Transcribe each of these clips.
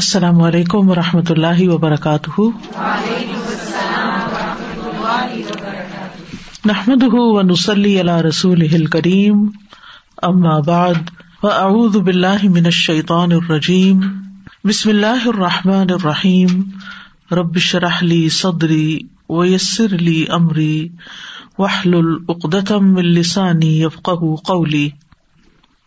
السلام علیکم و رحمۃ اللہ وبرکاتہ۔ نحمد و نسلی اللہ رسول کریم اما بعد، فاعوذ باللہ من الشیطان الرجیم۔ بسم اللہ الرحمٰن الرحیم۔ ربش رحلی صدری ویسر علی عمری وحل العقدم السانی یفق قولی۔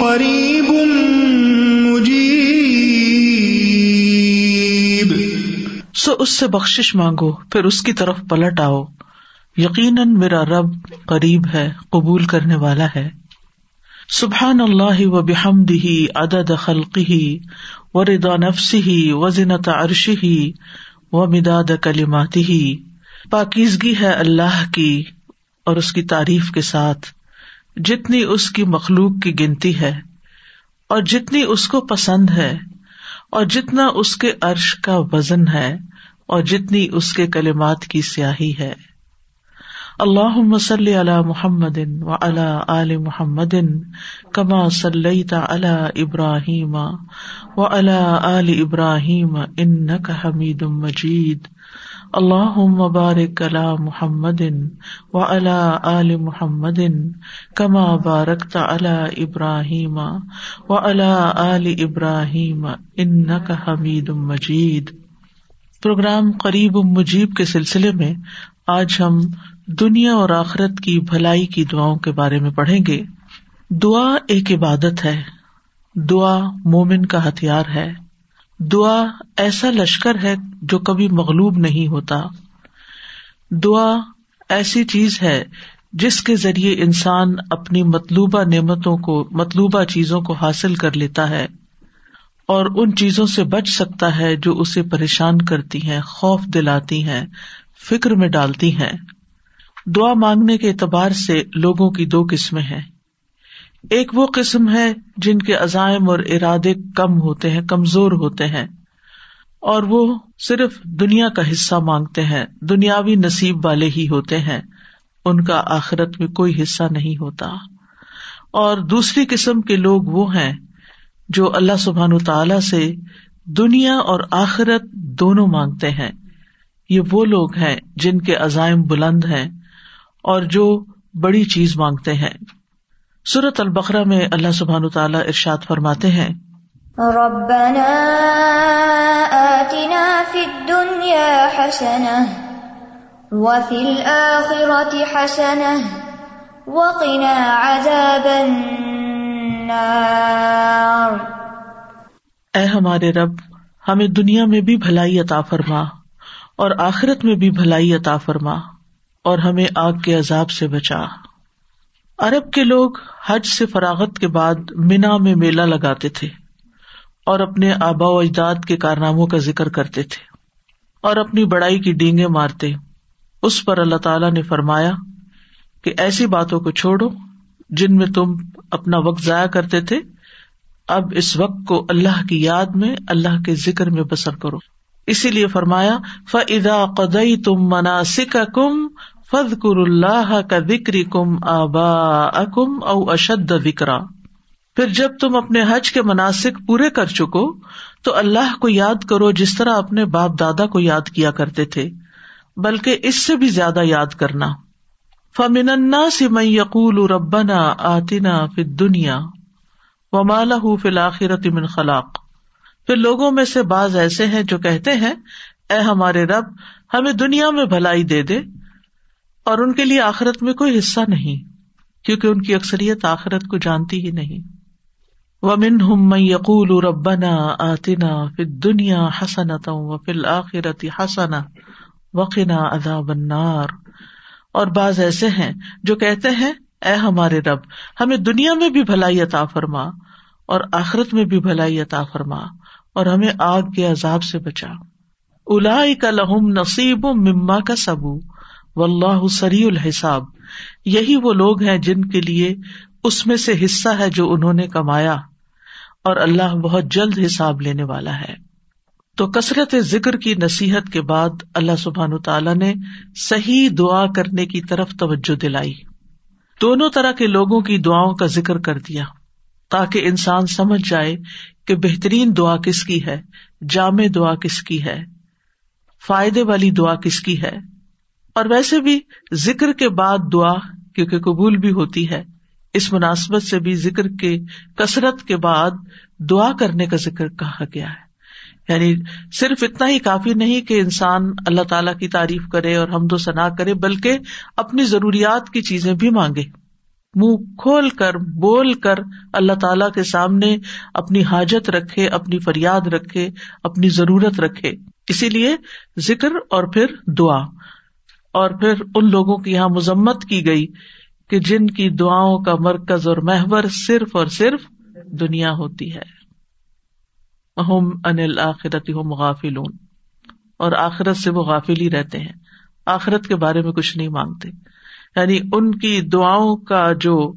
قریب سو اس سے بخش مانگو، پھر اس کی طرف پلٹ آؤ۔ یقیناً میرا رب قریب ہے، قبول کرنے والا ہے۔ سبحان اللہ و بحمد ہی عدد خلقی و ردا نفسی و زنت عرشی و مداد کلیماتی ہی پاکیزگی ہے اللہ کی اور اس کی تعریف کے ساتھ۔ جتنی اس کی مخلوق کی گنتی ہے، اور جتنی اس کو پسند ہے، اور جتنا اس کے عرش کا وزن ہے، اور جتنی اس کے کلمات کی سیاہی ہے۔ اللہ مسلی علی محمد و علی آل محمد کما صلی علی ابراہیم و علی آل ابراہیم ان حمید مجید. اللہ مبارک علی محمد و علی آل محمد کما بارک علی ابراہیم و علی آل ابراہیم ان حمید مجید. پروگرام قریب مجیب کے سلسلے میں آج ہم دنیا اور آخرت کی بھلائی کی دعاؤں کے بارے میں پڑھیں گے۔ دعا ایک عبادت ہے۔ دعا مومن کا ہتھیار ہے۔ دعا ایسا لشکر ہے جو کبھی مغلوب نہیں ہوتا۔ دعا ایسی چیز ہے جس کے ذریعے انسان اپنی مطلوبہ نعمتوں کو، مطلوبہ چیزوں کو حاصل کر لیتا ہے اور ان چیزوں سے بچ سکتا ہے جو اسے پریشان کرتی ہیں، خوف دلاتی ہیں، فکر میں ڈالتی ہیں۔ دعا مانگنے کے اعتبار سے لوگوں کی دو قسمیں ہیں۔ ایک وہ قسم ہے جن کے عزائم اور ارادے کم ہوتے ہیں، کمزور ہوتے ہیں۔ اور وہ صرف دنیا کا حصہ مانگتے ہیں، دنیاوی نصیب والے ہی ہوتے ہیں۔ ان کا آخرت میں کوئی حصہ نہیں ہوتا۔ اور دوسری قسم کے لوگ وہ ہیں جو اللہ سبحان تعالی سے دنیا اور آخرت دونوں مانگتے ہیں۔ یہ وہ لوگ ہیں جن کے عزائم بلند ہیں۔ اور جو بڑی چیز مانگتے ہیں۔ سورت البقرا میں اللہ سبحان تعالیٰ ارشاد فرماتے ہیں۔ ربنا آتنا فی الدنیا وفی وقنا عذاب اے ہمارے رب ہمیں دنیا میں بھی بھلائی عطا فرما اور آخرت میں بھی بھلائی عطا فرما۔ اور ہمیں آگ کے عذاب سے بچا۔ ارب کے لوگ حج سے فراغت کے بعد مینا میں میلہ لگاتے تھے اور اپنے آبا و اجداد کے کارناموں کا ذکر کرتے تھے اور اپنی بڑائی کی ڈینگے مارتے۔ اس پر اللہ تعالی نے فرمایا کہ ایسی باتوں کو چھوڑو جن میں تم اپنا وقت ضائع کرتے تھے۔ اب اس وقت کو اللہ کی یاد میں، اللہ کے ذکر میں بسر کرو۔ اسی لیے فرمایا فدا قدئی تم مناسک کم فد کر اللہ کا وکری کم آبا اکم او اشد وکرا پھر جب تم اپنے حج کے مناسب پورے کر چکو، تو اللہ کو یاد کرو جس طرح اپنے باپ دادا کو یاد کیا کرتے تھے، بلکہ اس سے بھی زیادہ یاد کرنا۔ فمن سے میں یقول ربنا آتنا فی دنیا و مالا فل آخرت من خلاق۔ پھر لوگوں میں سے بعض ایسے ہیں جو کہتے ہیں، اے ہمارے رب، ہمیں دنیا میں بھلائی دے دے۔ اور ان کے لیے آخرت میں کوئی حصہ نہیں، کیونکہ ان کی اکثریت آخرت کو جانتی ہی نہیں۔ ومن ہم یقول ربنا آتنا فی دنیا حسنت و فل آخرت حسنا وقنا عذاب النار۔ اور بعض ایسے ہیں جو کہتے ہیں، اے ہمارے رب، ہمیں دنیا میں بھی بھلائی عطا فرما اور آخرت میں بھی بھلائی عطا فرما اور ہمیں آگ کے عذاب سے بچا۔ الا کا لہم نصیب مما کا سبو و اللہ سری الحساب۔ یہی وہ لوگ ہیں جن کے لیے اس میں سے حصہ ہے جو انہوں نے کمایا، اور اللہ بہت جلد حساب لینے والا ہے۔ تو کثرت ذکر کی نصیحت کے بعد اللہ سبحان تعالیٰ نے صحیح دعا کرنے کی طرف توجہ دلائی۔ دونوں طرح کے لوگوں کی دعاؤں کا ذکر کر دیا، تاکہ انسان سمجھ جائے کہ بہترین دعا کس کی ہے، جامع دعا کس کی ہے، فائدے والی دعا کس کی ہے۔ اور ویسے بھی ذکر کے بعد دعا کیونکہ قبول بھی ہوتی ہے، اس مناسبت سے بھی ذکر کے کثرت کے بعد دعا کرنے کا ذکر کہا گیا ہے۔ یعنی صرف اتنا ہی کافی نہیں کہ انسان اللہ تعالیٰ کی تعریف کرے اور ہم ثنا کرے، بلکہ اپنی ضروریات کی چیزیں بھی مانگے۔ منہ کھول کر، بول کر اللہ تعالی کے سامنے اپنی حاجت رکھے، اپنی فریاد رکھے، اپنی ضرورت رکھے۔ اسی لیے ذکر اور پھر دعا۔ اور پھر ان لوگوں کی یہاں مذمت کی گئی کہ جن کی دعاؤں کا مرکز اور محور صرف اور صرف دنیا ہوتی ہے۔ ان آخرت ہوں غافل اور آخرت سے وہ غافل ہی رہتے ہیں۔ آخرت کے بارے میں کچھ نہیں مانگتے۔ یعنی ان کی دعاؤں کا جو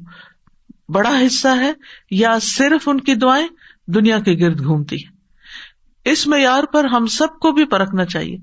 بڑا حصہ ہے، یا صرف ان کی دعائیں دنیا کے گرد گھومتی ہیں۔ اس معیار پر ہم سب کو بھی پرکھنا چاہیے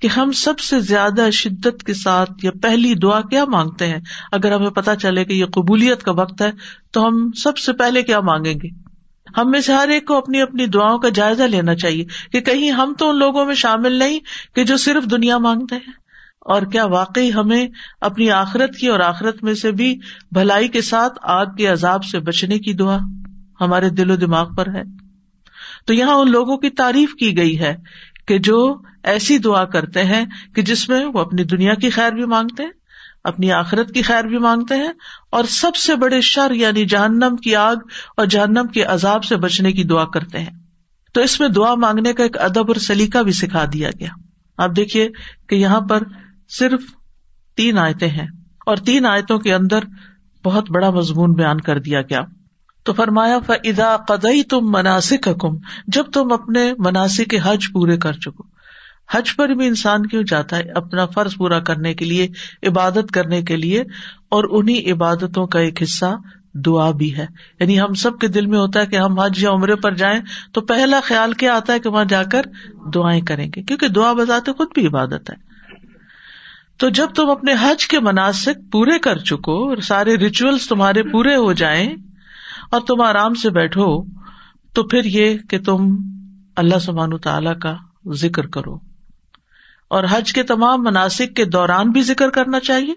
کہ ہم سب سے زیادہ شدت کے ساتھ یا پہلی دعا کیا مانگتے ہیں؟ اگر ہمیں پتا چلے کہ یہ قبولیت کا وقت ہے، تو ہم سب سے پہلے کیا مانگیں گے؟ ہم میں سے ہر ایک کو اپنی اپنی دعاؤں کا جائزہ لینا چاہیے کہ کہیں ہم تو ان لوگوں میں شامل نہیں کہ جو صرف دنیا مانگتے ہیں۔ اور کیا واقعی ہمیں اپنی آخرت کی اور آخرت میں سے بھی بھلائی کے ساتھ آگ کے عذاب سے بچنے کی دعا ہمارے دل و دماغ پر ہے۔ تو یہاں ان لوگوں کی تعریف کی گئی ہے کہ جو ایسی دعا کرتے ہیں کہ جس میں وہ اپنی دنیا کی خیر بھی مانگتے ہیں، اپنی آخرت کی خیر بھی مانگتے ہیں، اور سب سے بڑے شر یعنی جہنم کی آگ اور جہنم کے عذاب سے بچنے کی دعا کرتے ہیں۔ تو اس میں دعا مانگنے کا ایک ادب اور سلیقہ بھی سکھا دیا گیا۔ آپ دیکھیے کہ یہاں پر صرف تین آیتیں ہیں اور تین آیتوں کے اندر بہت بڑا مضمون بیان کر دیا گیا۔ تو فرمایا فا قدئی تم مناسب حکم جب تم اپنے مناسب کے حج پورے کر چکو۔ حج پر بھی انسان کیوں جاتا ہے؟ اپنا فرض پورا کرنے کے لیے، عبادت کرنے کے لیے، اور انہیں عبادتوں کا ایک حصہ دعا بھی ہے۔ یعنی ہم سب کے دل میں ہوتا ہے کہ ہم حج یا عمرے پر جائیں، تو پہلا خیال کیا آتا ہے کہ وہاں جا کر دعائیں کریں گے، کیونکہ دعا بذات خود بھی عبادت ہے۔ تو جب تم اپنے حج کے مناسب پورے کر چکو اور سارے ریچولس تمہارے پورے ہو جائیں اور تم آرام سے بیٹھو تو پھر یہ کہ تم اللہ سبحان تعالی کا ذکر کرو۔ اور حج کے تمام مناسب کے دوران بھی ذکر کرنا چاہیے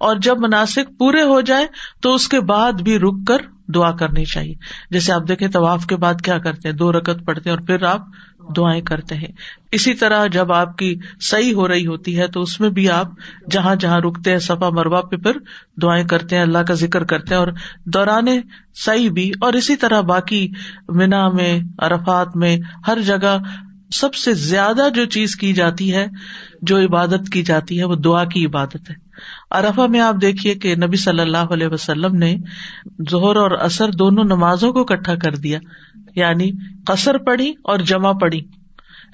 اور جب مناسب پورے ہو جائے تو اس کے بعد بھی رک کر دعا کرنی چاہیے۔ جیسے آپ دیکھیں طواف کے بعد کیا کرتے ہیں؟ دو رکت پڑھتے ہیں اور پھر آپ دعائیں کرتے ہیں۔ اسی طرح جب آپ کی صحیح ہو رہی ہوتی ہے تو اس میں بھی آپ جہاں جہاں رکتے ہیں سفا مروا پہ پھر دعائیں کرتے ہیں، اللہ کا ذکر کرتے ہیں اور دوران صحیح بھی۔ اور اسی طرح باقی مینا میں ارفات میں، ہر جگہ سب سے زیادہ جو چیز کی جاتی ہے، جو عبادت کی جاتی ہے، وہ دعا کی عبادت ہے۔ ارفا میں آپ دیکھیے کہ نبی صلی اللہ علیہ وسلم نے زہر اور اثر دونوں نمازوں کو اکٹھا کر دیا۔ یعنی قصر پڑھی اور جمع پڑھی۔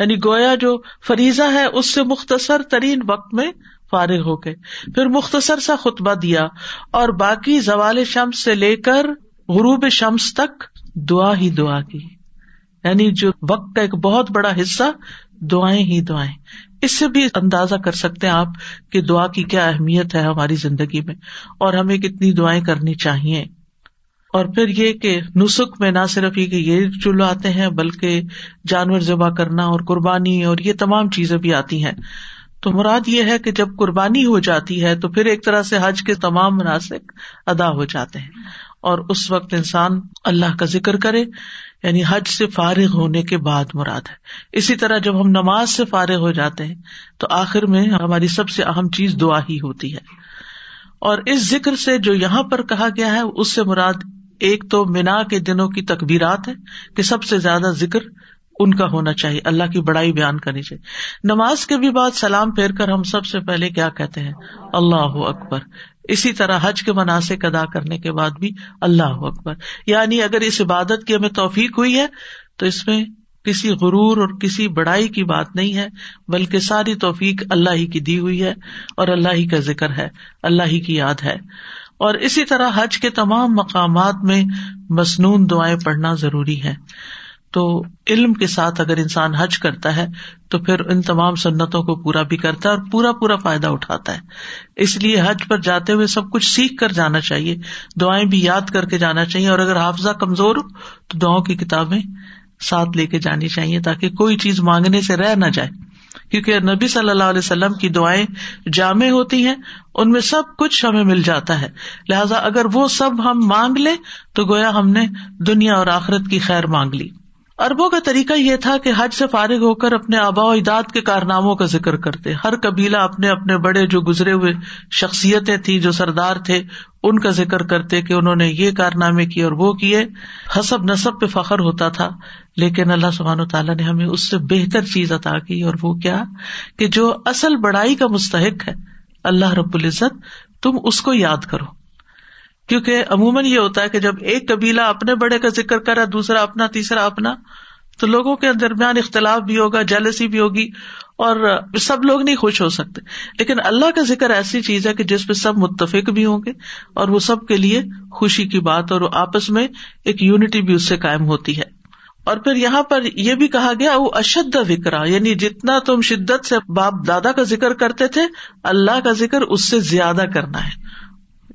یعنی گویا جو فریضہ ہے، اس سے مختصر ترین وقت میں فارغ ہو گئے پھر مختصر سا خطبہ دیا اور باقی زوال شمس سے لے کر غروب شمس تک دعا ہی دعا کی۔ یعنی جو وقت کا ایک بہت بڑا حصہ، دعائیں ہی دعائیں۔ اس سے بھی اندازہ کر سکتے ہیں آپ کہ دعا کی کیا اہمیت ہے ہماری زندگی میں، اور ہمیں کتنی دعائیں کرنی چاہیے۔ اور پھر یہ کہ نسخ میں نہ صرف یہ کہ یہ چولہے آتے ہیں، بلکہ جانور ذبح کرنا اور قربانی اور یہ تمام چیزیں بھی آتی ہیں۔ تو مراد یہ ہے کہ جب قربانی ہو جاتی ہے تو پھر ایک طرح سے حج کے تمام مناسب ادا ہو جاتے ہیں۔ اور اس وقت انسان اللہ کا ذکر کرے۔ یعنی حج سے فارغ ہونے کے بعد مراد ہے۔ اسی طرح جب ہم نماز سے فارغ ہو جاتے ہیں، تو آخر میں ہماری سب سے اہم چیز دعا ہی ہوتی ہے۔ اور اس ذکر سے جو یہاں پر کہا گیا ہے، اس سے مراد ایک تو مینا کے دنوں کی تقبیرات ہے کہ سب سے زیادہ ذکر ان کا ہونا چاہیے۔ اللہ کی بڑائی بیان کرنی چاہیے۔ نماز کے بھی بعد سلام پھیر کر ہم سب سے پہلے کیا کہتے ہیں؟ اللہ اکبر۔ اسی طرح حج کے مناسب ادا کرنے کے بعد بھی اللہ اکبر۔ یعنی اگر اس عبادت کی ہمیں توفیق ہوئی ہے، تو اس میں کسی غرور اور کسی بڑائی کی بات نہیں ہے، بلکہ ساری توفیق اللہ ہی کی دی ہوئی ہے اور اللہ ہی کا ذکر ہے، اللہ ہی کی یاد ہے۔ اور اسی طرح حج کے تمام مقامات میں مصنون دعائیں پڑھنا ضروری ہے۔ تو علم کے ساتھ اگر انسان حج کرتا ہے تو پھر ان تمام سنتوں کو پورا بھی کرتا ہے اور پورا پورا فائدہ اٹھاتا ہے۔ اس لیے حج پر جاتے ہوئے سب کچھ سیکھ کر جانا چاہیے، دعائیں بھی یاد کر کے جانا چاہیے اور اگر حافظہ کمزور ہو تو دعاؤں کی کتابیں ساتھ لے کے جانی چاہیے تاکہ کوئی چیز مانگنے سے رہ نہ جائے۔ کیونکہ نبی صلی اللہ علیہ وسلم کی دعائیں جامع ہوتی ہیں، ان میں سب کچھ ہمیں مل جاتا ہے۔ لہٰذا اگر وہ سب ہم مانگ لیں تو گویا ہم نے دنیا اور آخرت کی خیر مانگ لی۔ اربوں کا طریقہ یہ تھا کہ حج سے فارغ ہو کر اپنے آبا و اجداد کے کارناموں کا ذکر کرتے۔ ہر قبیلہ اپنے اپنے بڑے جو گزرے ہوئے شخصیتیں تھی جو سردار تھے، ان کا ذکر کرتے کہ انہوں نے یہ کارنامے کیے اور وہ کیے۔ حسب نصب پہ فخر ہوتا تھا، لیکن اللہ سبحان و تعالیٰ نے ہمیں اس سے بہتر چیز عطا کی اور وہ کیا کہ جو اصل بڑائی کا مستحق ہے، اللہ رب العزت، تم اس کو یاد کرو۔ کیونکہ عموماً یہ ہوتا ہے کہ جب ایک قبیلہ اپنے بڑے کا ذکر کرا دوسرا اپنا، تیسرا اپنا، تو لوگوں کے درمیان اختلاف بھی ہوگا جیلسی بھی ہوگی، اور سب لوگ نہیں خوش ہو سکتے۔ لیکن اللہ کا ذکر ایسی چیز ہے کہ جس پہ سب متفق بھی ہوں گے، اور وہ سب کے لیے خوشی کی بات، اور آپس میں ایک یونٹی بھی اس سے قائم ہوتی ہے۔ اور پھر یہاں پر یہ بھی کہا گیا وہ اشد وکرا یعنی جتنا تم شدت سے باپ دادا کا ذکر کرتے تھے، اللہ کا ذکر اس سے زیادہ کرنا ہے۔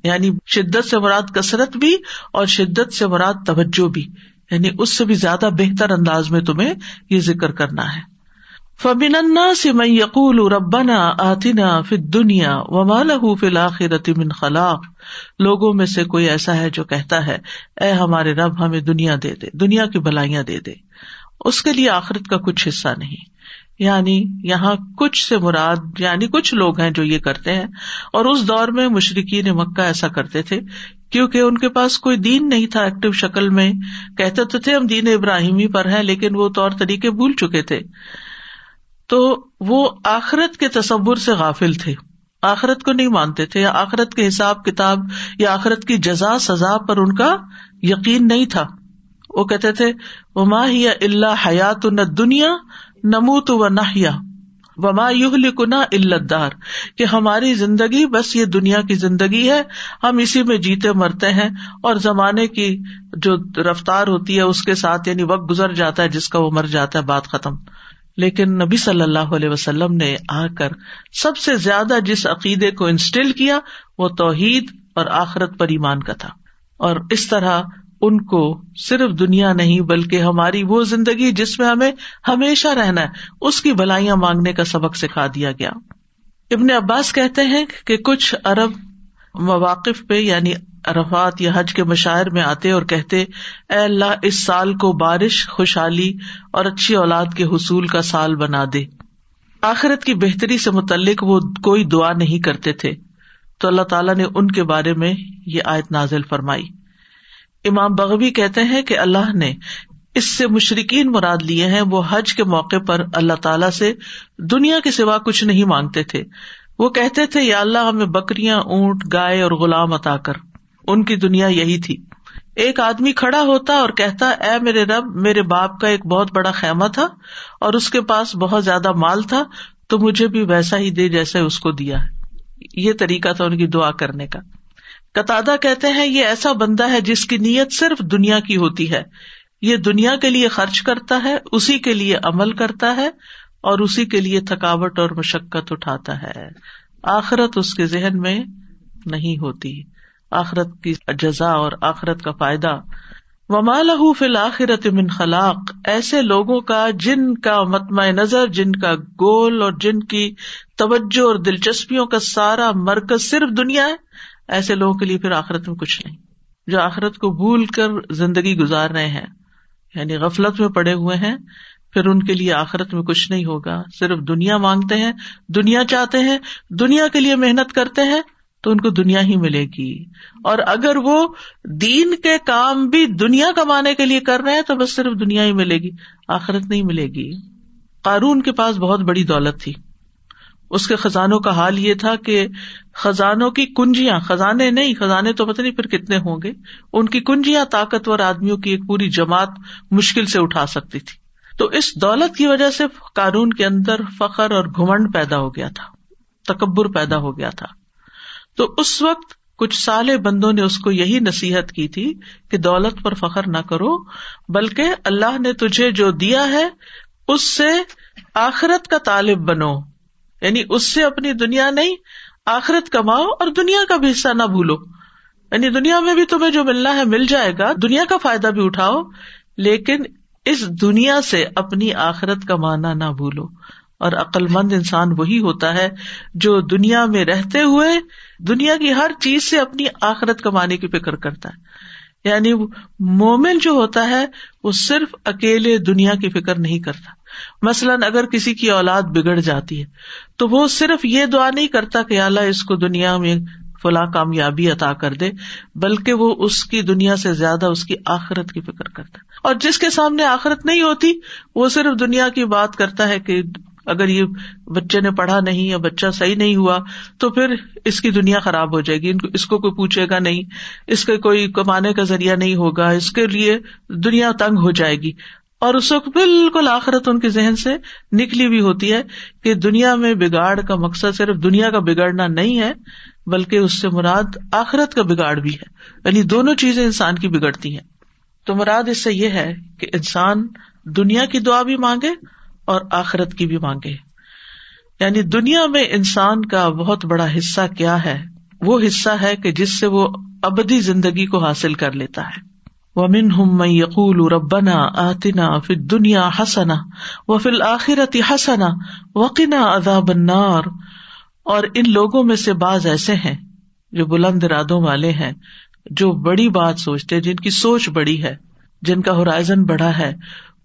یعنی شدت سے مراد کثرت بھی اور شدت سے مراد توجہ بھی۔ یعنی اس سے بھی زیادہ بہتر انداز میں تمہیں یہ ذکر کرنا ہے۔ فبین سے میں یقول ربنا آتنا فی دنیا و مالہ فی الآخرت من خلاق۔ لوگوں میں سے کوئی ایسا ہے جو کہتا ہے، اے ہمارے رب، ہمیں دنیا دے دے، دنیا کی بلائیاں دے دے۔ اس کے لیے آخرت کا کچھ حصہ نہیں۔ یعنی یہاں کچھ سے مراد یعنی کچھ لوگ ہیں جو یہ کرتے ہیں، اور اس دور میں مشرقین مکہ ایسا کرتے تھے، کیونکہ ان کے پاس کوئی دین نہیں تھا، ایکٹیو شکل میں کہتے تو تھے ہم دین ابراہیمی پر ہیں، لیکن وہ طور طریقے بھول چکے تھے۔ تو وہ آخرت کے تصور سے غافل تھے۔ آخرت کو نہیں مانتے تھے، یا آخرت کے حساب کتاب یا آخرت کی جزا، سزا پر ان کا یقین نہیں تھا۔ وہ کہتے تھے وہ ہی اللہ حیات دنیا نمو تو و نہ وما کنا الدار، کہ ہماری زندگی بس یہ دنیا کی زندگی ہے، ہم اسی میں جیتے مرتے ہیں اور زمانے کی جو رفتار ہوتی ہے اس کے ساتھ یعنی وقت گزر جاتا ہے جس کا وہ مر جاتا ہے، بات ختم۔ لیکن نبی صلی اللہ علیہ وسلم نے آ کر سب سے زیادہ جس عقیدے کو انسٹل کیا، وہ توحید اور آخرت پر ایمان کا تھا۔ اور اس طرح ان کو صرف دنیا نہیں بلکہ ہماری وہ زندگی جس میں ہمیں ہمیشہ رہنا ہے، اس کی بلائیاں مانگنے کا سبق سکھا دیا گیا۔ ابن عباس کہتے ہیں کہ کچھ ارب مواقف پہ یعنی ارفات یا حج کے مشاعر میں آتے اور کہتے، اے اللہ، اس سال کو بارش خوشحالی اور اچھی اولاد کے حصول کا سال بنا دے۔ آخرت کی بہتری سے متعلق وہ کوئی دعا نہیں کرتے تھے۔ تو اللہ تعالیٰ نے ان کے بارے میں یہ آیت نازل فرمائی۔ امام بغوی کہتے ہیں کہ اللہ نے اس سے مشرقین مراد لیے ہیں، وہ حج کے موقع پر اللہ تعالی سے دنیا کے سوا کچھ نہیں مانگتے تھے۔ وہ کہتے تھے، یا اللہ، ہمیں بکریاں، اونٹ، گائے اور غلام اتا کر۔ ان کی دنیا یہی تھی۔ ایک آدمی کھڑا ہوتا اور کہتا، اے میرے رب، میرے باپ کا ایک بہت بڑا خیمہ تھا اور اس کے پاس بہت زیادہ مال تھا، تو مجھے بھی ویسا ہی دے جیسے اس کو دیا ہے۔ یہ طریقہ تھا ان کی دعا کرنے کا۔ قطع کہتے ہیں، یہ ایسا بندہ ہے جس کی نیت صرف دنیا کی ہوتی ہے۔ یہ دنیا کے لیے خرچ کرتا ہے، اسی کے لیے عمل کرتا ہے اور اسی کے لیے تھکاوٹ اور مشقت اٹھاتا ہے۔ آخرت اس کے ذہن میں نہیں ہوتی۔ آخرت کی جزا اور آخرت کا فائدہ۔ ومال فل آخرت من خلاق۔ ایسے لوگوں کا، جن کا متمع نظر، جن کا گول اور جن کی توجہ اور دلچسپیوں کا سارا مرکز صرف دنیا ہے۔ ایسے لوگوں کے لیے پھر آخرت میں کچھ نہیں۔ جو آخرت کو بھول کر زندگی گزار رہے ہیں یعنی غفلت میں پڑے ہوئے ہیں، پھر ان کے لیے آخرت میں کچھ نہیں ہوگا۔ صرف دنیا مانگتے ہیں، دنیا چاہتے ہیں، دنیا کے لیے محنت کرتے ہیں، تو ان کو دنیا ہی ملے گی۔ اور اگر وہ دین کے کام بھی دنیا کمانے کے لیے کر رہے ہیں، تو بس صرف دنیا ہی ملے گی، آخرت نہیں ملے گی۔ قارون کے پاس بہت بڑی دولت تھی۔ اس کے خزانوں کا حال یہ تھا کہ خزانوں کی کنجیاں، خزانے نہیں، خزانے تو پتہ نہیں پھر کتنے ہوں گے، ان کی کنجیاں طاقتور آدمیوں کی ایک پوری جماعت مشکل سے اٹھا سکتی تھی۔ تو اس دولت کی وجہ سے قانون کے اندر فخر اور گھمنڈ پیدا ہو گیا تھا، تکبر پیدا ہو گیا تھا۔ تو اس وقت کچھ سالے بندوں نے اس کو یہی نصیحت کی تھی کہ دولت پر فخر نہ کرو، بلکہ اللہ نے تجھے جو دیا ہے، اس سے آخرت کا طالب بنو۔ یعنی اس سے اپنی دنیا نہیں، آخرت کماؤ اور دنیا کا بھی حصہ نہ بھولو۔ یعنی دنیا میں بھی تمہیں جو ملنا ہے، مل جائے گا۔ دنیا کا فائدہ بھی اٹھاؤ، لیکن اس دنیا سے اپنی آخرت کمانا نہ بھولو۔ اور عقل مند انسان وہی ہوتا ہے جو دنیا میں رہتے ہوئے دنیا کی ہر چیز سے اپنی آخرت کمانے کی فکر کرتا ہے۔ یعنی مومن جو ہوتا ہے، وہ صرف اکیلے دنیا کی فکر نہیں کرتا۔ مثلاً اگر کسی کی اولاد بگڑ جاتی ہے، تو وہ صرف یہ دعا نہیں کرتا کہ اللہ اس کو دنیا میں فلاں کامیابی عطا کر دے، بلکہ وہ اس کی دنیا سے زیادہ اس کی آخرت کی فکر کرتا ہے۔ اور جس کے سامنے آخرت نہیں ہوتی، وہ صرف دنیا کی بات کرتا ہے کہ اگر یہ بچے نے پڑھا نہیں یا بچہ صحیح نہیں ہوا، تو پھر اس کی دنیا خراب ہو جائے گی۔ اس کو کوئی پوچھے گا نہیں۔ اس کے کوئی کمانے کا ذریعہ نہیں ہوگا۔ اس کے لیے دنیا تنگ ہو جائے گی۔ اور اس وقت بالکل آخرت ان کے ذہن سے نکلی بھی ہوتی ہے کہ دنیا میں بگاڑ کا مقصد صرف دنیا کا بگڑنا نہیں ہے، بلکہ اس سے مراد آخرت کا بگاڑ بھی ہے۔ یعنی دونوں چیزیں انسان کی بگڑتی ہیں۔ تو مراد اس سے یہ ہے کہ انسان دنیا کی دعا بھی مانگے اور آخرت کی بھی مانگے۔ یعنی دنیا میں انسان کا بہت بڑا حصہ کیا ہے؟ وہ حصہ ہے کہ جس سے وہ ابدی زندگی کو حاصل کر لیتا ہے۔ ومن ہم یقول ربنا آتنا فل دنیا حسنا و فل آخرتی حسنا وقنا عذاب النار۔ اور ان لوگوں میں سے بعض ایسے ہیں جو بلند ارادوں والے ہیں، جو بڑی بات سوچتے جن کی سوچ بڑی ہے، جن کا ہورائزن بڑا ہے،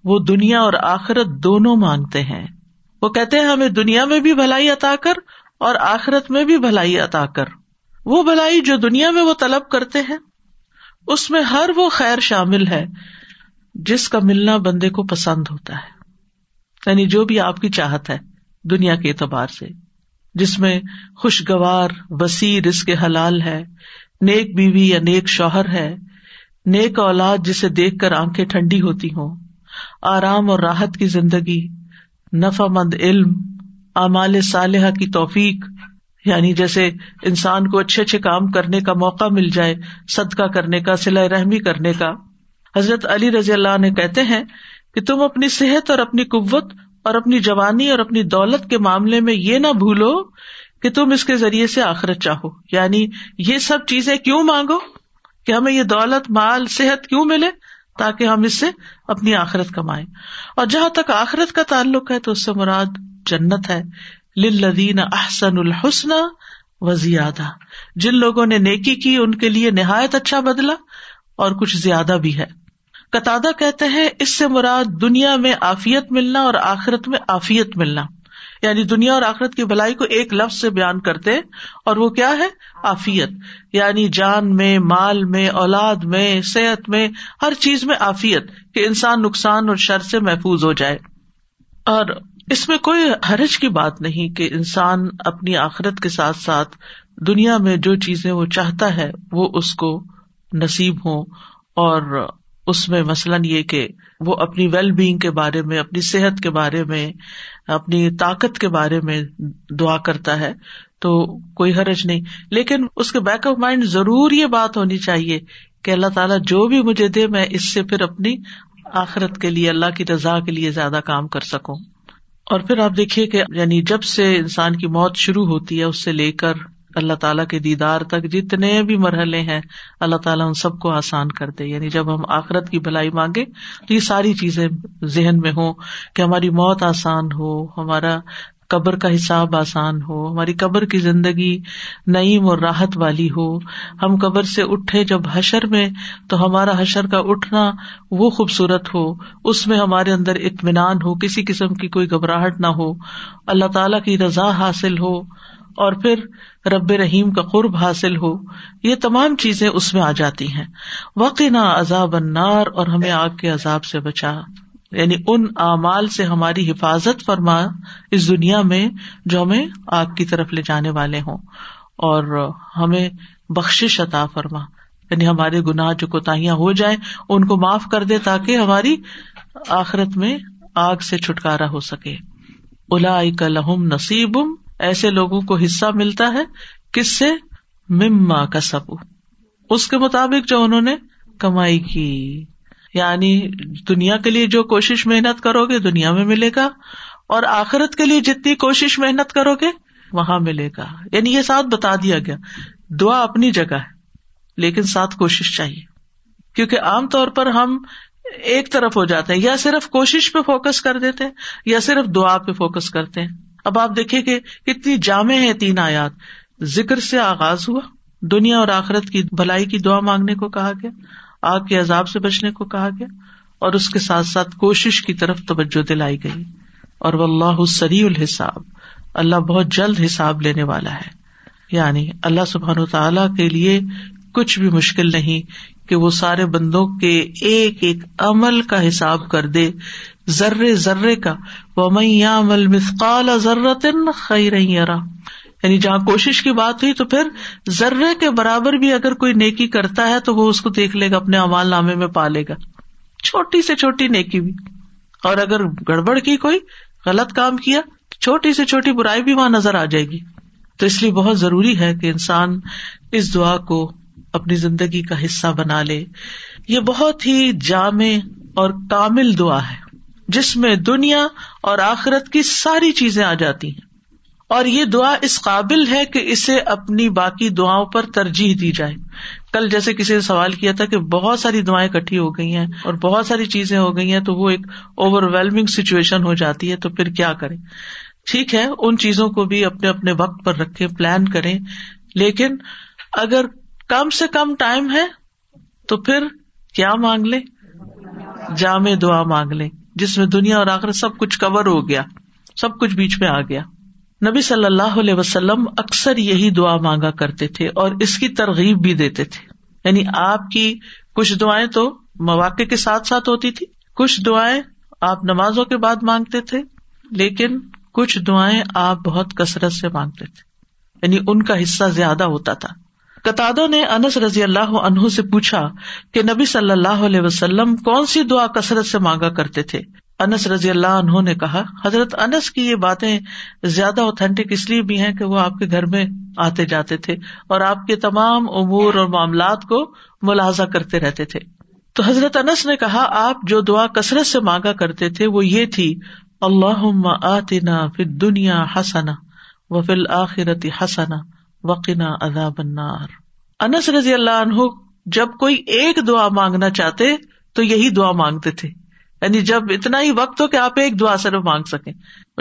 وہ دنیا اور آخرت دونوں مانگتے ہیں۔ وہ کہتے ہیں، ہمیں دنیا میں بھی بھلائی عطا کر اور آخرت میں بھی بھلائی عطا کر۔ وہ بھلائی جو دنیا میں وہ طلب کرتے ہیں اس میں ہر وہ خیر شامل ہے جس کا ملنا بندے کو پسند ہوتا ہے۔ یعنی جو بھی آپ کی چاہت ہے دنیا کے اعتبار سے، جس میں خوشگوار، وسیع رزق حلال ہے، نیک بیوی یا نیک شوہر ہے، نیک اولاد جسے دیکھ کر آنکھیں ٹھنڈی ہوتی ہوں، آرام اور راحت کی زندگی، نفع مند علم، اعمال صالحہ کی توفیق یعنی جیسے انسان کو اچھے اچھے کام کرنے کا موقع مل جائے، صدقہ کرنے کا سلا رحمی کرنے کا۔ حضرت علی رضی اللہ نے کہتے ہیں کہ تم اپنی صحت اور اپنی قوت اور اپنی جوانی اور اپنی دولت کے معاملے میں یہ نہ بھولو کہ تم اس کے ذریعے سے آخرت چاہو۔ یعنی یہ سب چیزیں کیوں مانگو؟ کہ ہمیں یہ دولت، مال، صحت کیوں ملے؟ تاکہ ہم اس سے اپنی آخرت کمائیں۔ اور جہاں تک آخرت کا تعلق ہے تو اس سے مراد جنت ہے۔ لدین احسن الحسن و زیادہ جن لوگوں نے نیکی کی، ان کے لیے نہایت اچھا بدلا اور کچھ زیادہ بھی ہے۔ قطع کہتے ہیں، اس سے مراد دنیا میں آفیت ملنا اور آخرت میں آفیت ملنا۔ یعنی دنیا اور آخرت کی بھلائی کو ایک لفظ سے بیان کرتے اور وہ کیا ہے؟ آفیت یعنی جان میں، مال میں، اولاد میں، صحت میں، ہر چیز میں آفیت کہ انسان نقصان اور شر سے محفوظ ہو جائے۔ اور اس میں کوئی حرج کی بات نہیں کہ انسان اپنی آخرت کے ساتھ ساتھ دنیا میں جو چیزیں وہ چاہتا ہے وہ اس کو نصیب ہو اور اس میں مثلاً یہ کہ وہ اپنی ویل بینگ کے بارے میں، اپنی صحت کے بارے میں، اپنی طاقت کے بارے میں دعا کرتا ہے تو کوئی حرج نہیں۔ لیکن اس کے بیک آف مائنڈ ضرور یہ بات ہونی چاہیے کہ اللہ تعالیٰ جو بھی مجھے دے، میں اس سے پھر اپنی آخرت کے لیے، اللہ کی رضا کے لیے زیادہ کام کر سکوں۔ اور پھر آپ دیکھیے کہ یعنی جب سے انسان کی موت شروع ہوتی ہے، اس سے لے کر اللہ تعالیٰ کے دیدار تک جتنے بھی مرحلے ہیں، اللہ تعالیٰ ان سب کو آسان کر دے۔ یعنی جب ہم آخرت کی بھلائی مانگے تو یہ ساری چیزیں ذہن میں ہوں کہ ہماری موت آسان ہو، ہمارا قبر کا حساب آسان ہو، ہماری قبر کی زندگی نعیم اور راحت والی ہو۔ ہم قبر سے اٹھے جب حشر میں تو ہمارا حشر کا اٹھنا وہ خوبصورت ہو۔ اس میں ہمارے اندر اطمینان ہو، کسی قسم کی کوئی گھبراہٹ نہ ہو۔ اللہ تعالی کی رضا حاصل ہو اور پھر رب رحیم کا قرب حاصل ہو۔ یہ تمام چیزیں اس میں آ جاتی ہیں۔ وقنا عذاب انار اور ہمیں آگ کے عذاب سے بچا۔ یعنی ان اعمال سے ہماری حفاظت فرما اس دنیا میں جو ہمیں آگ کی طرف لے جانے والے ہوں اور ہمیں بخش عطا فرما۔ یعنی ہمارے گناہ جو کوتاہیاں ہو جائیں، ان کو معاف کر دے تاکہ ہماری آخرت میں آگ سے چھٹکارا ہو سکے۔ الا لہم نصیبم۔ ایسے لوگوں کو حصہ ملتا ہے کس سے؟ مما کا سب اس کے مطابق جو انہوں نے کمائی کی۔ یعنی دنیا کے لیے جو کوشش محنت کرو گے دنیا میں ملے گا اور آخرت کے لیے جتنی کوشش محنت کرو گے وہاں ملے گا یعنی یہ ساتھ بتا دیا گیا دعا اپنی جگہ ہے، لیکن ساتھ کوشش چاہیے۔ کیونکہ عام طور پر ہم ایک طرف ہو جاتے ہیں، یا صرف کوشش پہ فوکس کر دیتے ہیں، یا صرف دعا پہ فوکس کرتے ہیں۔ اب آپ دیکھیں کہ کتنی جامع ہے تین آیات۔ ذکر سے آغاز ہوا، دنیا اور آخرت کی بھلائی کی دعا مانگنے کو کہا گیا۔ آگ کے عذاب سے بچنے کو کہا گیا اور اس کے ساتھ ساتھ کوشش کی طرف توجہ دلائی گئی اور وہ اللہ سری الحساب، اللہ بہت جلد حساب لینے والا ہے۔ یعنی اللہ سبحان تعالی کے لیے کچھ بھی مشکل نہیں کہ وہ سارے بندوں کے ایک ایک عمل کا حساب کر دے، ذرے ذرے کا۔ وہ عمل مسقال ضرورت خیر یعنی جہاں کوشش کی بات ہوئی تو پھر ذرے کے برابر بھی اگر کوئی نیکی کرتا ہے تو وہ اس کو دیکھ لے گا، اپنے امال نامے میں پالے گا۔ چھوٹی سے چھوٹی نیکی بھی۔ اور اگر گڑبڑ کی کوئی غلط کام کیا چھوٹی سے چھوٹی برائی بھی وہاں نظر آ جائے گی۔ تو اس لیے بہت ضروری ہے کہ انسان اس دعا کو اپنی زندگی کا حصہ بنا لے۔ یہ بہت ہی جامع اور کامل دعا ہے، جس میں دنیا اور آخرت کی ساری چیزیں آ جاتی ہیں۔ اور یہ دعا اس قابل ہے کہ اسے اپنی باقی دعاؤں پر ترجیح دی جائے۔ کل جیسے کسی نے سوال کیا تھا کہ بہت ساری دعائیں کٹھی ہو گئی ہیں اور بہت ساری چیزیں ہو گئی ہیں تو وہ ایک اوور ویلمنگ سچویشن ہو جاتی ہے تو پھر کیا کریں؟ ٹھیک ہے، ان چیزوں کو بھی اپنے اپنے وقت پر رکھے پلان کریں۔ لیکن اگر کم سے کم ٹائم ہے تو پھر کیا مانگ لے جامع دعا مانگ لیں، جس میں دنیا اور آخر سب کچھ کور ہو گیا، سب کچھ بیچ میں آ گیا۔ نبی صلی اللہ علیہ وسلم اکثر یہی دعا مانگا کرتے تھے اور اس کی ترغیب بھی دیتے تھے۔ یعنی آپ کی کچھ دعائیں تو مواقع کے ساتھ ساتھ ہوتی تھی۔ کچھ دعائیں آپ نمازوں کے بعد مانگتے تھے، لیکن کچھ دعائیں آپ بہت کثرت سے مانگتے تھے۔ یعنی ان کا حصہ زیادہ ہوتا تھا۔ قطع نے انس رضی اللہ عنہ سے پوچھا کہ نبی صلی اللہ علیہ وسلم کون سی دعا کثرت سے مانگا کرتے تھے؟ انس رضی اللہ عنہ نے کہا، حضرت انس کی یہ باتیں زیادہ اوتھینٹک اس لیے بھی ہیں کہ وہ آپ کے گھر میں آتے جاتے تھے اور آپ کے تمام امور اور معاملات کو ملاحظہ کرتے رہتے تھے۔ تو حضرت انس نے کہا، آپ جو دعا کثرت سے مانگا کرتے تھے وہ یہ تھی اللہ آتنا فل دنیا حسنا و فل آخرتی حسنا وقنا عذاب النار۔ انس رضی اللہ عنہ جب کوئی ایک دعا مانگنا چاہتے تو یہی دعا مانگتے تھے۔ یعنی جب اتنا ہی وقت ہو کہ آپ ایک دعا صرف مانگ سکیں۔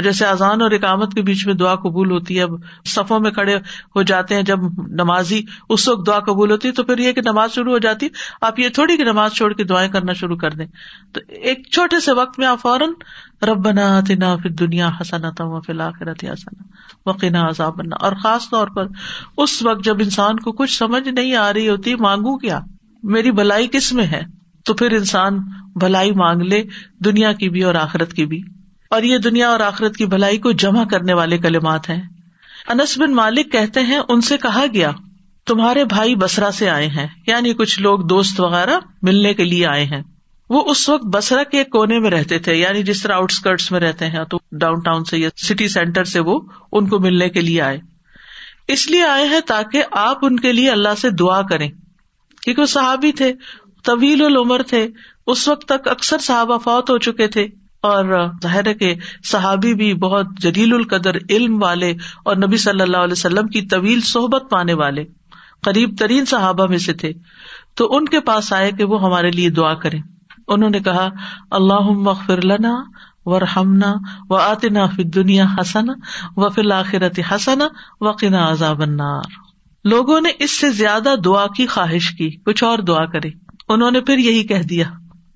جیسے اذان اور اقامت کے بیچ میں دعا قبول ہوتی ہے، اب صفوں میں کھڑے ہو جاتے ہیں، جب نمازی اس وقت دعا قبول ہوتی ہے تو پھر یہ کہ نماز شروع ہو جاتی آپ یہ تھوڑی کہ نماز چھوڑ کے دعائیں کرنا شروع کر دیں۔ تو ایک چھوٹے سے وقت میں آپ فوراً رب بنا نا پھر دنیا حسنا تھا آخرت حسنا وقینا عذاب بننا اور خاص طور پر اس وقت جب انسان کو کچھ سمجھ نہیں آ رہی ہوتی، مانگوں کیا؟ میری بلائی کس میں ہے؟ تو پھر انسان بھلائی مانگ لے، دنیا کی بھی اور آخرت کی بھی۔ اور یہ دنیا اور آخرت کی بھلائی کو جمع کرنے والے کلمات ہیں۔ انس بن مالک کہتے ہیں، ان سے کہا گیا، تمہارے بھائی بسرا سے آئے ہیں یعنی کچھ لوگ دوست وغیرہ ملنے کے لیے آئے ہیں۔ وہ اس وقت بسرا کے کونے میں رہتے تھے یعنی جس طرح آؤٹ اسکرٹس میں رہتے ہیں، تو ڈاؤن ٹاؤن سے یا سٹی سینٹر سے وہ ان کو ملنے کے لیے آئے۔ اس لیے آئے ہیں تاکہ آپ ان کے لیے اللہ سے دعا کریں، کیونکہ وہ صحابی تھے۔ طویل العمر تھے۔ اس وقت تک اکثر صحابہ فوت ہو چکے تھے اور ظاہر ہے کہ صحابی بھی بہت جلیل القدر علم والے اور نبی صلی اللہ علیہ وسلم کی طویل صحبت پانے والے، قریب ترین صحابہ میں سے تھے۔ تو ان کے پاس آئے کہ وہ ہمارے لیے دعا کرے انہوں نے کہا اللہ مغفر لنا ورحمنا و آتنا فی دنیا حسنا و فل آخرت حسنا وقنا عذاب النار۔ لوگوں نے اس سے زیادہ دعا کی خواہش کی، کچھ اور دعا کری انہوں نے پھر یہی کہہ دیا۔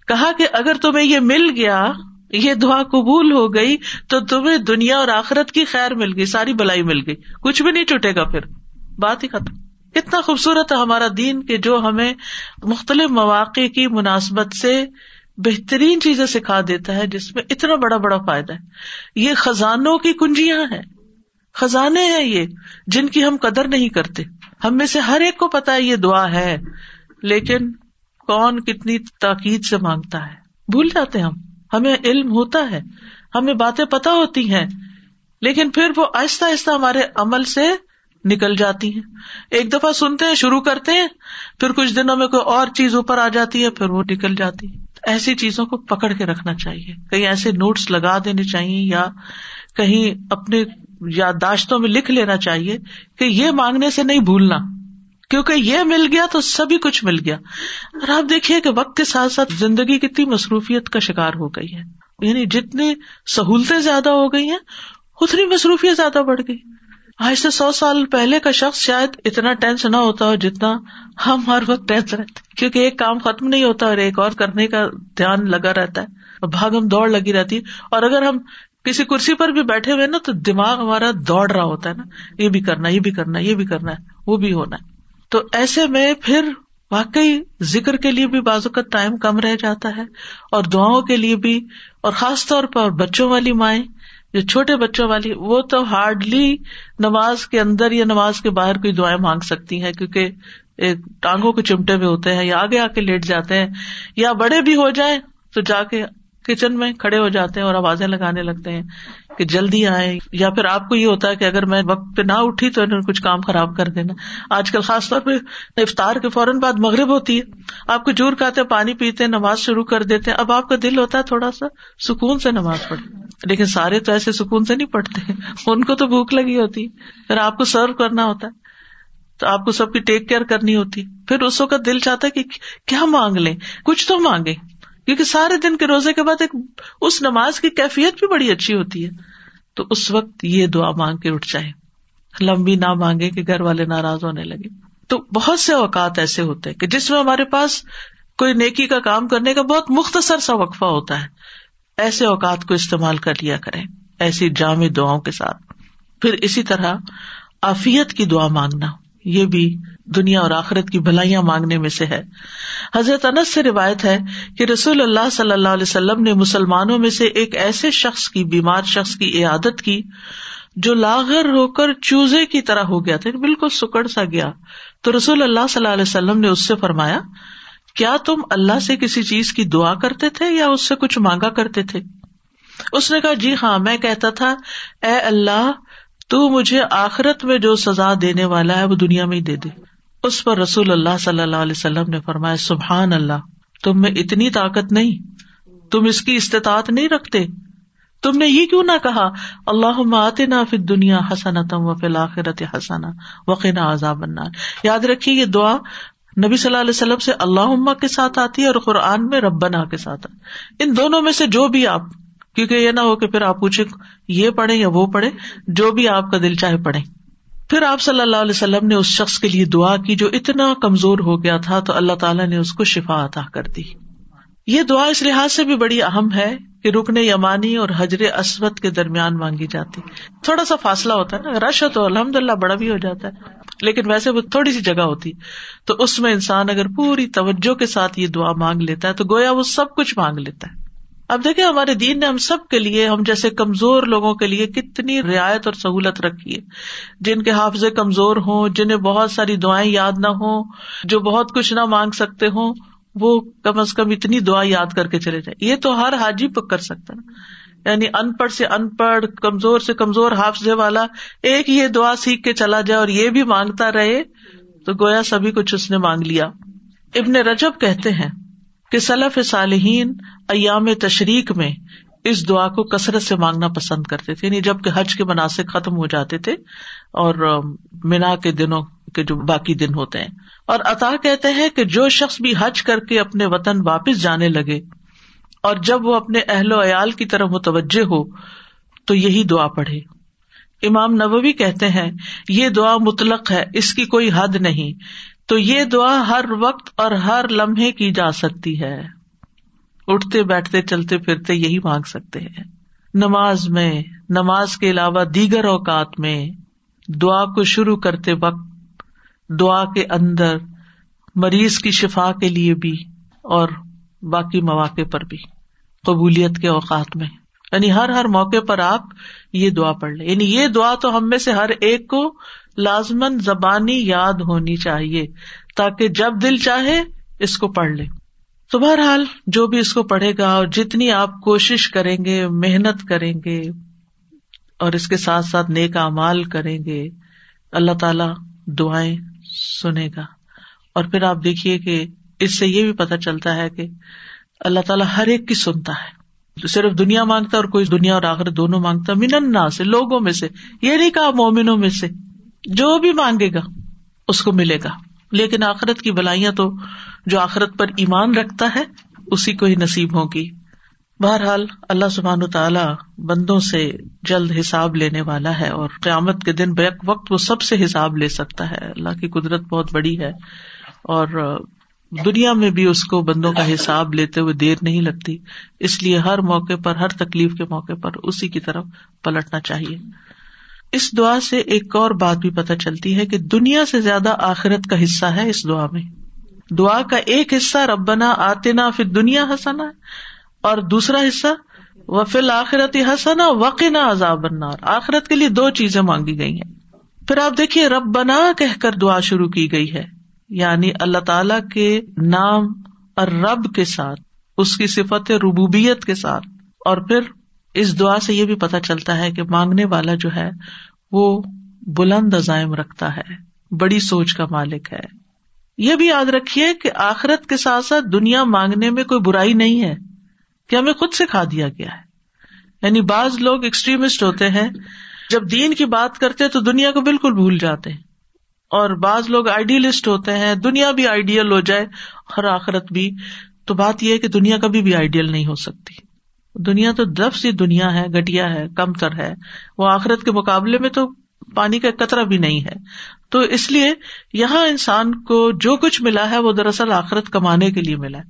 کہا کہ اگر تمہیں یہ مل گیا، یہ دعا قبول ہو گئی، تو تمہیں دنیا اور آخرت کی خیر مل گئی، ساری بلائی مل گئی۔ کچھ بھی نہیں چٹے گا پھر۔ بات ہی ختم۔ اتنا خوبصورت ہے ہمارا دین کہ جو ہمیں مختلف مواقع کی مناسبت سے بہترین چیزیں سکھا دیتا ہے، جس میں اتنا بڑا بڑا فائدہ ہے۔ یہ خزانوں کی کنجیاں ہیں۔ خزانے ہیں یہ، جن کی ہم قدر نہیں کرتے۔ ہم میں سے ہر ایک کو پتا ہے یہ دعا ہے، لیکن کون کتنی تاکید سے مانگتا ہے؟ بھول جاتے ہم۔ ہمیں علم ہوتا ہے، ہمیں باتیں پتا ہوتی ہیں، لیکن پھر وہ آہستہ آہستہ ہمارے عمل سے نکل جاتی ہیں۔ ایک دفعہ سنتے ہیں، شروع کرتے ہیں، پھر کچھ دنوں میں کوئی اور چیز اوپر آ جاتی ہے، پھر وہ نکل جاتی ہے ایسی چیزوں کو پکڑ کے رکھنا چاہیے۔ کہیں ایسے نوٹس لگا دینے چاہیے یا کہیں اپنے یادداشتوں میں لکھ لینا چاہیے کہ یہ مانگنے سے نہیں بھولنا۔ کیونکہ یہ مل گیا تو سبھی کچھ مل گیا۔ اور آپ دیکھیے کہ وقت کے ساتھ ساتھ زندگی کتنی مصروفیت کا شکار ہو گئی ہے۔ یعنی جتنی سہولتیں زیادہ ہو گئی ہیں، اتنی مصروفیت زیادہ بڑھ گئی۔ آج سے سو سال پہلے کا شخص شاید اتنا ٹینس نہ ہوتا ہو جتنا ہم ہر وقت ٹینس رہتے کیونکہ ایک کام ختم نہیں ہوتا اور ایک اور کرنے کا دھیان لگا رہتا ہے۔ بھاگ ہم دوڑ لگی رہتی اور اگر ہم کسی کرسی پر بھی بیٹھے ہوئے نا، تو دماغ ہمارا دوڑ رہا ہوتا ہے نا۔ یہ بھی کرنا یہ بھی کرنا یہ بھی کرنا ہے۔ وہ بھی ہونا ہے۔ تو ایسے میں پھر واقعی ذکر کے لیے بھی بازو کا ٹائم کم رہ جاتا ہے اور دعاؤں کے لیے بھی اور خاص طور پر بچوں والی مائیں جو چھوٹے بچوں والی، وہ تو ہارڈلی نماز کے اندر یا نماز کے باہر کوئی دعائیں مانگ سکتی ہیں کیونکہ ایک ٹانگوں کے چمٹے میں ہوتے ہیں یا آگے آ کے لیٹ جاتے ہیں یا بڑے بھی ہو جائیں تو جا کے کچن میں کھڑے ہو جاتے ہیں اور آوازیں لگانے لگتے ہیں کہ جلدی آئے یا پھر آپ کو یہ ہوتا ہے کہ اگر میں وقت پہ نہ اٹھی تو انہوں نے کچھ کام خراب کر دینا۔ آج کل خاص طور پہ افطار کے فوراً بعد مغرب ہوتی ہے۔ آپ کو جور کھاتے پانی پیتے نماز شروع کر دیتے اب آپ کا دل ہوتا ہے تھوڑا سا سکون سے نماز پڑھے لیکن سارے تو ایسے سکون سے نہیں پڑھتے۔ ان کو تو بھوک لگی ہوتی۔ پھر آپ کو سرو کرنا ہوتا ہے۔ تو آپ کو سب کی ٹیک کیئر کرنی ہوتی۔ پھر اس کا دل چاہتا ہے کہ کیا مانگ لیں؟ کچھ تو مانگے کیونکہ سارے دن کے روزے کے بعد ایک اس نماز کی کیفیت بھی بڑی اچھی ہوتی ہے۔ تو اس وقت یہ دعا مانگ کے اٹھ جائے لمبی نہ مانگے کہ گھر والے ناراض ہونے لگے۔ تو بہت سے اوقات ایسے ہوتے ہیں کہ جس میں ہمارے پاس کوئی نیکی کا کام کرنے کا بہت مختصر سا وقفہ ہوتا ہے۔ ایسے اوقات کو استعمال کر لیا کریں۔ ایسی جامع دعاؤں کے ساتھ۔ پھر اسی طرح آفیت کی دعا مانگنا۔ یہ بھی دنیا اور آخرت کی بھلائیاں مانگنے میں سے ہے۔ حضرت انس سے روایت ہے کہ رسول اللہ صلی اللہ علیہ وسلم نے مسلمانوں میں سے ایک ایسے شخص کی، بیمار شخص کی عیادت کی جو لاغر ہو کر چوزے کی طرح ہو گیا تھا بالکل سکڑ سا گیا۔ تو رسول اللہ صلی اللہ علیہ وسلم نے اس سے فرمایا، کیا تم اللہ سے کسی چیز کی دعا کرتے تھے یا اس سے کچھ مانگا کرتے تھے؟ اس نے کہا جی ہاں میں کہتا تھا، اے اللہ تو مجھے آخرت میں جو سزا دینے والا ہے وہ دنیا میں ہی دے دے۔ اس پر رسول اللہ صلی اللہ علیہ وسلم نے فرمایا، سبحان اللہ، تم میں اتنی طاقت نہیں، تم اس کی استطاعت نہیں رکھتے۔ تم نے یہ کیوں نہ کہا اللہ آتے نا پھر دنیا حسنا تم و فل آخرت حسنا وقینا عذاب النار۔ یاد رکھیے یہ دعا نبی صلی اللہ علیہ وسلم سے اللہ کے ساتھ آتی ہے اور قرآن میں ربنا کے ساتھ آتی ان دونوں میں سے جو بھی آپ کیونکہ یہ نہ ہو کہ پھر آپ پوچھے یہ پڑھے یا وہ پڑھے جو بھی آپ کا دل چاہے پڑھے پھر آپ صلی اللہ علیہ وسلم نے اس شخص کے لیے دعا کی جو اتنا کمزور ہو گیا تھا، تو اللہ تعالیٰ نے اس کو شفا عطا کر دی۔ یہ دعا اس لحاظ سے بھی بڑی اہم ہے کہ رکن یمانی اور حجر اسود کے درمیان مانگی جاتی۔ تھوڑا سا فاصلہ ہوتا ہے نا، رش ہو تو الحمد للہ بڑا بھی ہو جاتا ہے۔ لیکن ویسے وہ تھوڑی سی جگہ ہوتی۔ تو اس میں انسان اگر پوری توجہ کے ساتھ یہ دعا مانگ لیتا ہے، تو گویا وہ سب کچھ مانگ لیتا ہے۔ اب دیکھیں ہمارے دین نے ہم سب کے لیے، ہم جیسے کمزور لوگوں کے لیے کتنی رعایت اور سہولت رکھی ہے۔ جن کے حافظ کمزور ہوں، جنہیں بہت ساری دعائیں یاد نہ ہوں، جو بہت کچھ نہ مانگ سکتے ہوں، وہ کم از کم اتنی دعا یاد کر کے چلے جائیں۔ یہ تو ہر حاجی پک کر سکتا نا یعنی ان پڑھ سے ان پڑھ، کمزور سے کمزور حافظ والا ایک یہ دعا سیکھ کے چلا جائے اور یہ بھی مانگتا رہے، تو گویا سبھی کچھ اس نے مانگ لیا۔ ابن رجب کہتے ہیں کہ سلف صالحین ایام تشریق میں اس دعا کو کثرت سے مانگنا پسند کرتے تھے یعنی جبکہ حج کے مناسب ختم ہو جاتے تھے اور مینا کے دنوں کے جو باقی دن ہوتے ہیں۔ اور عطا کہتے ہیں کہ جو شخص بھی حج کر کے اپنے وطن واپس جانے لگے اور جب وہ اپنے اہل و عیال کی طرف متوجہ ہو، تو یہی دعا پڑھے۔ امام نبوی کہتے ہیں، یہ دعا مطلق ہے، اس کی کوئی حد نہیں۔ تو یہ دعا ہر وقت اور ہر لمحے کی جا سکتی ہے۔ اٹھتے بیٹھتے چلتے پھرتے یہی مانگ سکتے ہیں۔ نماز میں، نماز کے علاوہ دیگر اوقات میں دعا کو شروع کرتے وقت دعا کے اندر مریض کی شفا کے لیے بھی اور باقی مواقع پر بھی، قبولیت کے اوقات میں۔ یعنی ہر ہر موقع پر آپ یہ دعا پڑھ لیں۔ یعنی یہ دعا تو ہم میں سے ہر ایک کو لازمن زبانی یاد ہونی چاہیے تاکہ جب دل چاہے اس کو پڑھ لے۔ تو بہرحال جو بھی اس کو پڑھے گا اور جتنی آپ کوشش کریں گے، محنت کریں گے اور اس کے ساتھ ساتھ نیک امال کریں گے، اللہ تعالی دعائیں سنے گا۔ اور پھر آپ دیکھیے کہ اس سے یہ بھی پتا چلتا ہے کہ اللہ تعالیٰ ہر ایک کی سنتا ہے۔ صرف دنیا مانگتا اور کوئی دنیا اور آخر دونوں مانگتا، من سے لوگوں میں سے یہ نہیں کہا مومنوں میں سے۔ جو بھی مانگے گا، اس کو ملے گا۔ لیکن آخرت کی بلائیاں تو جو آخرت پر ایمان رکھتا ہے، اسی کو ہی نصیب ہوگی بہرحال، اللہ سبحان تعالیٰ بندوں سے جلد حساب لینے والا ہے اور قیامت کے دن بیک وقت وہ سب سے حساب لے سکتا ہے۔ اللہ کی قدرت بہت بڑی ہے اور دنیا میں بھی اس کو بندوں کا حساب لیتے ہوئے دیر نہیں لگتی۔ اس لیے ہر موقع پر، ہر تکلیف کے موقع پر اسی کی طرف پلٹنا چاہیے۔ اس دعا سے ایک اور بات بھی پتہ چلتی ہے کہ دنیا سے زیادہ آخرت کا حصہ ہے اس دعا میں۔ دعا کا ایک حصہ ربنا آتنا پھر دنیا ہسنا اور دوسرا حصہ و فل آخرت ہسنا وقنا عذاب النار۔ آخرت کے لیے دو چیزیں مانگی گئی ہیں۔ پھر آپ دیکھیے رب بنا کہہ کر دعا شروع کی گئی ہے۔ یعنی اللہ تعالی کے نام اور رب کے ساتھ، اس کی صفت ربوبیت کے ساتھ۔ اور پھر اس دعا سے یہ بھی پتا چلتا ہے کہ مانگنے والا جو ہے وہ بلند عزائم رکھتا ہے، بڑی سوچ کا مالک ہے۔ یہ بھی یاد رکھیے کہ آخرت کے ساتھ ساتھ دنیا مانگنے میں کوئی برائی نہیں ہے، کہ ہمیں خود سے کھا دیا گیا ہے۔ یعنی بعض لوگ ایکسٹریمسٹ ہوتے ہیں، جب دین کی بات کرتے تو دنیا کو بالکل بھول جاتے ہیں۔ اور بعض لوگ آئیڈیلسٹ ہوتے ہیں، دنیا بھی آئیڈیل ہو جائے اور آخرت بھی۔ تو بات یہ ہے کہ دنیا کبھی بھی آئیڈیل نہیں ہو سکتی۔ دنیا تو دف سی دنیا ہے گٹیا ہے، کم تر ہے، وہ آخرت کے مقابلے میں تو پانی کا قطرہ بھی نہیں ہے۔ تو اس لیے یہاں انسان کو جو کچھ ملا ہے، وہ دراصل آخرت کمانے کے لیے ملا ہے۔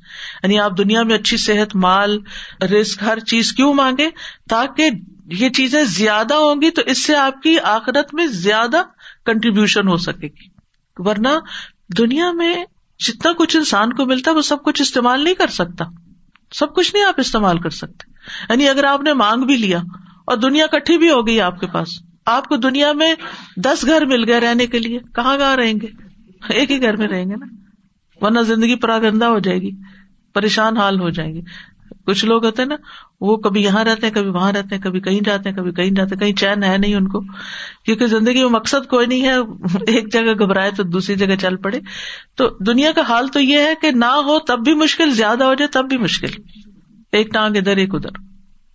یعنی آپ دنیا میں اچھی صحت، مال رسک ہر چیز کیوں مانگے تاکہ یہ چیزیں زیادہ ہوں گی تو اس سے آپ کی آخرت میں زیادہ کنٹریبیوشن ہو سکے گی۔ ورنہ دنیا میں جتنا کچھ انسان کو ملتا ہے، وہ سب کچھ استعمال نہیں کر سکتا۔ سب کچھ نہیں آپ استعمال کر سکتے۔ یعنی اگر آپ نے مانگ بھی لیا اور دنیا کٹھی بھی ہو گئی آپ کے پاس، آپ کو دنیا میں دس گھر مل گئے رہنے کے لیے، کہاں کہاں رہیں گے؟ ایک ہی گھر میں رہیں گے نا؟ ورنہ زندگی پراگندہ ہو جائے گی، پریشان حال ہو جائیں گے۔ کچھ لوگ ہوتے ہیں نا، وہ کبھی یہاں رہتے ہیں، کبھی وہاں رہتے ہیں، کبھی کہیں جاتے ہیں، کبھی کہیں جاتے ہیں، کہیں چین ہے نہیں ان کو۔ کیونکہ زندگی میں مقصد کوئی نہیں ہے، ایک جگہ گھبرائے تو دوسری جگہ چل پڑے۔ تو دنیا کا حال تو یہ ہے کہ نہ ہو تب بھی مشکل، زیادہ ہو جائے تب بھی مشکل۔ ایک ٹانگ ادھر، ایک ادھر۔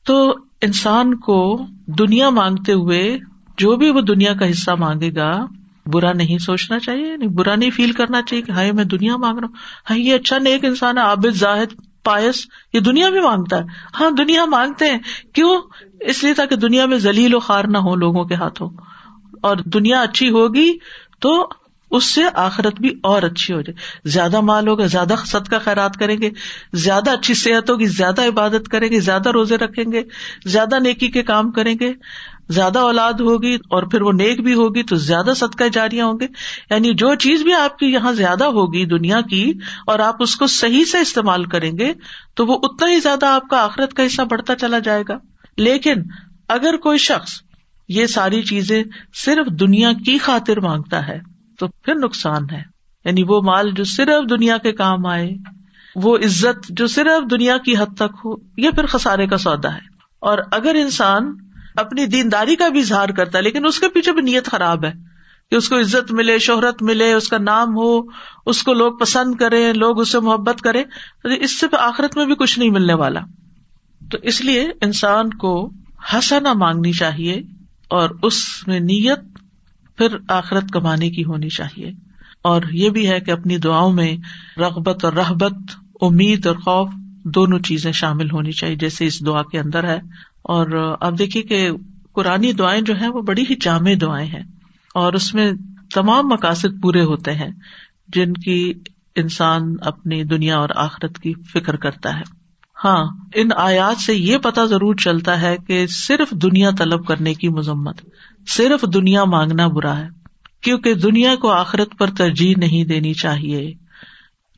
تو انسان کو دنیا مانگتے ہوئے جو بھی وہ دنیا کا حصہ مانگے گا، برا نہیں سوچنا چاہیے یعنی برا نہیں فیل کرنا چاہیے کہ ہائی میں دنیا مانگ رہا ہوں۔ ہاں یہ اچھا نیک انسان ہے، عابد، زاہد پائس یہ دنیا بھی مانگتا ہے۔ ہاں دنیا مانگتے ہیں۔ کیوں؟ اس لیے تاکہ دنیا میں ذلیل و خار نہ ہو لوگوں کے ہاتھوں۔ اور دنیا اچھی ہوگی تو اس سے آخرت بھی اور اچھی ہو جائے۔ زیادہ مال ہوگا، زیادہ سد کا خیرات کریں گے، زیادہ اچھی صحت ہوگی، زیادہ عبادت کریں گے، زیادہ روزے رکھیں گے، زیادہ نیکی کے کام کریں گے، زیادہ اولاد ہوگی اور پھر وہ نیک بھی ہوگی تو زیادہ صدقہ جاریاں ہوں گے۔ یعنی جو چیز بھی آپ کی یہاں زیادہ ہوگی دنیا کی اور آپ اس کو صحیح سے استعمال کریں گے تو وہ اتنا ہی زیادہ آپ کا آخرت کا حصہ بڑھتا چلا جائے گا۔ لیکن اگر کوئی شخص یہ ساری چیزیں صرف دنیا کی خاطر مانگتا ہے تو پھر نقصان ہے۔ یعنی وہ مال جو صرف دنیا کے کام آئے، وہ عزت جو صرف دنیا کی حد تک ہو، یہ پھر خسارے کا سودا ہے۔ اور اگر انسان اپنی دینداری کا بھی اظہار کرتا ہے، لیکن اس کے پیچھے بھی نیت خراب ہے کہ اس کو عزت ملے، شہرت ملے، اس کا نام ہو، اس کو لوگ پسند کرے لوگ اس سے محبت کرے اس سے آخرت میں بھی کچھ نہیں ملنے والا۔ تو اس لیے انسان کو ہنسنا مانگنی چاہیے اور اس میں نیت پھر آخرت کمانے کی ہونی چاہیے۔ اور یہ بھی ہے کہ اپنی دعاؤں میں رغبت اور رحبت، امید اور خوف دونوں چیزیں شامل ہونی چاہیے، جیسے اس دعا کے اندر ہے۔ اور اب دیکھیے کہ قرآن دعائیں جو ہیں وہ بڑی ہی جامع دعائیں ہیں۔ اور اس میں تمام مقاصد پورے ہوتے ہیں، جن کی انسان اپنی دنیا اور آخرت کی فکر کرتا ہے۔ ہاں ان آیات سے یہ پتا ضرور چلتا ہے کہ صرف دنیا طلب کرنے کی مذمت صرف دنیا مانگنا برا ہے، کیونکہ دنیا کو آخرت پر ترجیح نہیں دینی چاہیے۔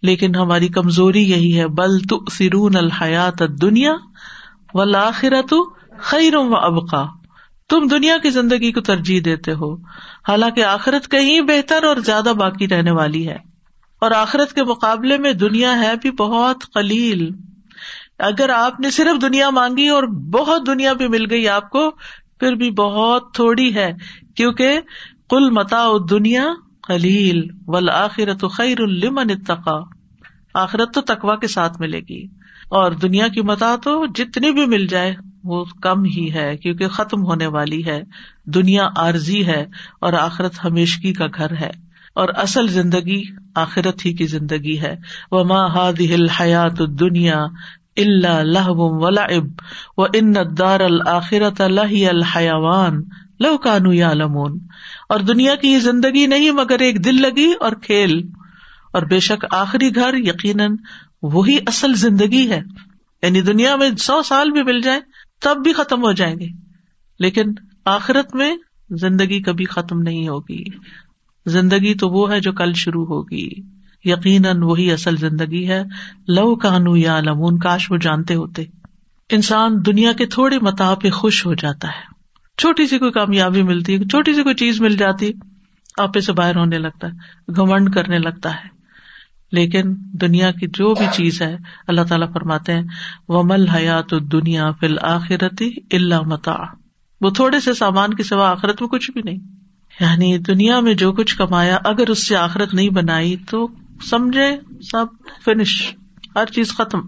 لیکن ہماری کمزوری یہی ہے، بل تو سرون الحیات دنیا و لاخرت خیر و ابقا۔ تم دنیا کی زندگی کو ترجیح دیتے ہو۔ حالانکہ آخرت کہیں بہتر اور زیادہ باقی رہنے والی ہے۔ اور آخرت کے مقابلے میں دنیا ہے بھی بہت قلیل۔ اگر آپ نے صرف دنیا مانگی اور بہت دنیا بھی مل گئی، آپ کو پھر بھی بہت تھوڑی ہے، کیونکہ کل متا دنیا خلیل ول آخرت خیر المن اتقا۔ آخرت تو تقوا کے ساتھ ملے گی۔ اور دنیا کی متا تو جتنی بھی مل جائے، وہ کم ہی ہے، کیونکہ ختم ہونے والی ہے۔ دنیا عارضی ہے اور آخرت ہمیشگی کا گھر ہے۔ اور اصل زندگی آخرت ہی کی زندگی ہے۔ وہ ماں ہاد حیات دنیا اللہ لہو ولاب و ان دار الآخرت اللہ الحیوان لو کانو یا لمون اور دنیا کی یہ زندگی نہیں مگر ایک دل لگی اور کھیل. اور بے شک آخری گھر یقیناً وہی اصل زندگی ہے. یعنی دنیا میں سو سال بھی مل جائے تب بھی ختم ہو جائیں گے. لیکن آخرت میں زندگی کبھی ختم نہیں ہوگی. زندگی تو وہ ہے جو کل شروع ہوگی. یقیناً وہی اصل زندگی ہے۔ لو کانو یا لمون کاش وہ جانتے ہوتے۔ انسان دنیا کے تھوڑے متا پہ خوش ہو جاتا ہے۔ چھوٹی سی کوئی کامیابی ملتی ہے، چھوٹی سی کوئی چیز مل جاتی، آپ سے باہر ہونے لگتا ہے، گھمنڈ کرنے لگتا ہے۔ لیکن دنیا کی جو بھی چیز ہے، اللہ تعالیٰ فرماتے ہیں وہ مل حیات دنیا فل آخرتی اللہ متا وہ تھوڑے سے سامان کے سوا آخرت میں کچھ بھی نہیں۔ یعنی دنیا میں جو کچھ کمایا، اگر اس سے آخرت نہیں بنائی تو سمجھے سب فنش ہر چیز ختم۔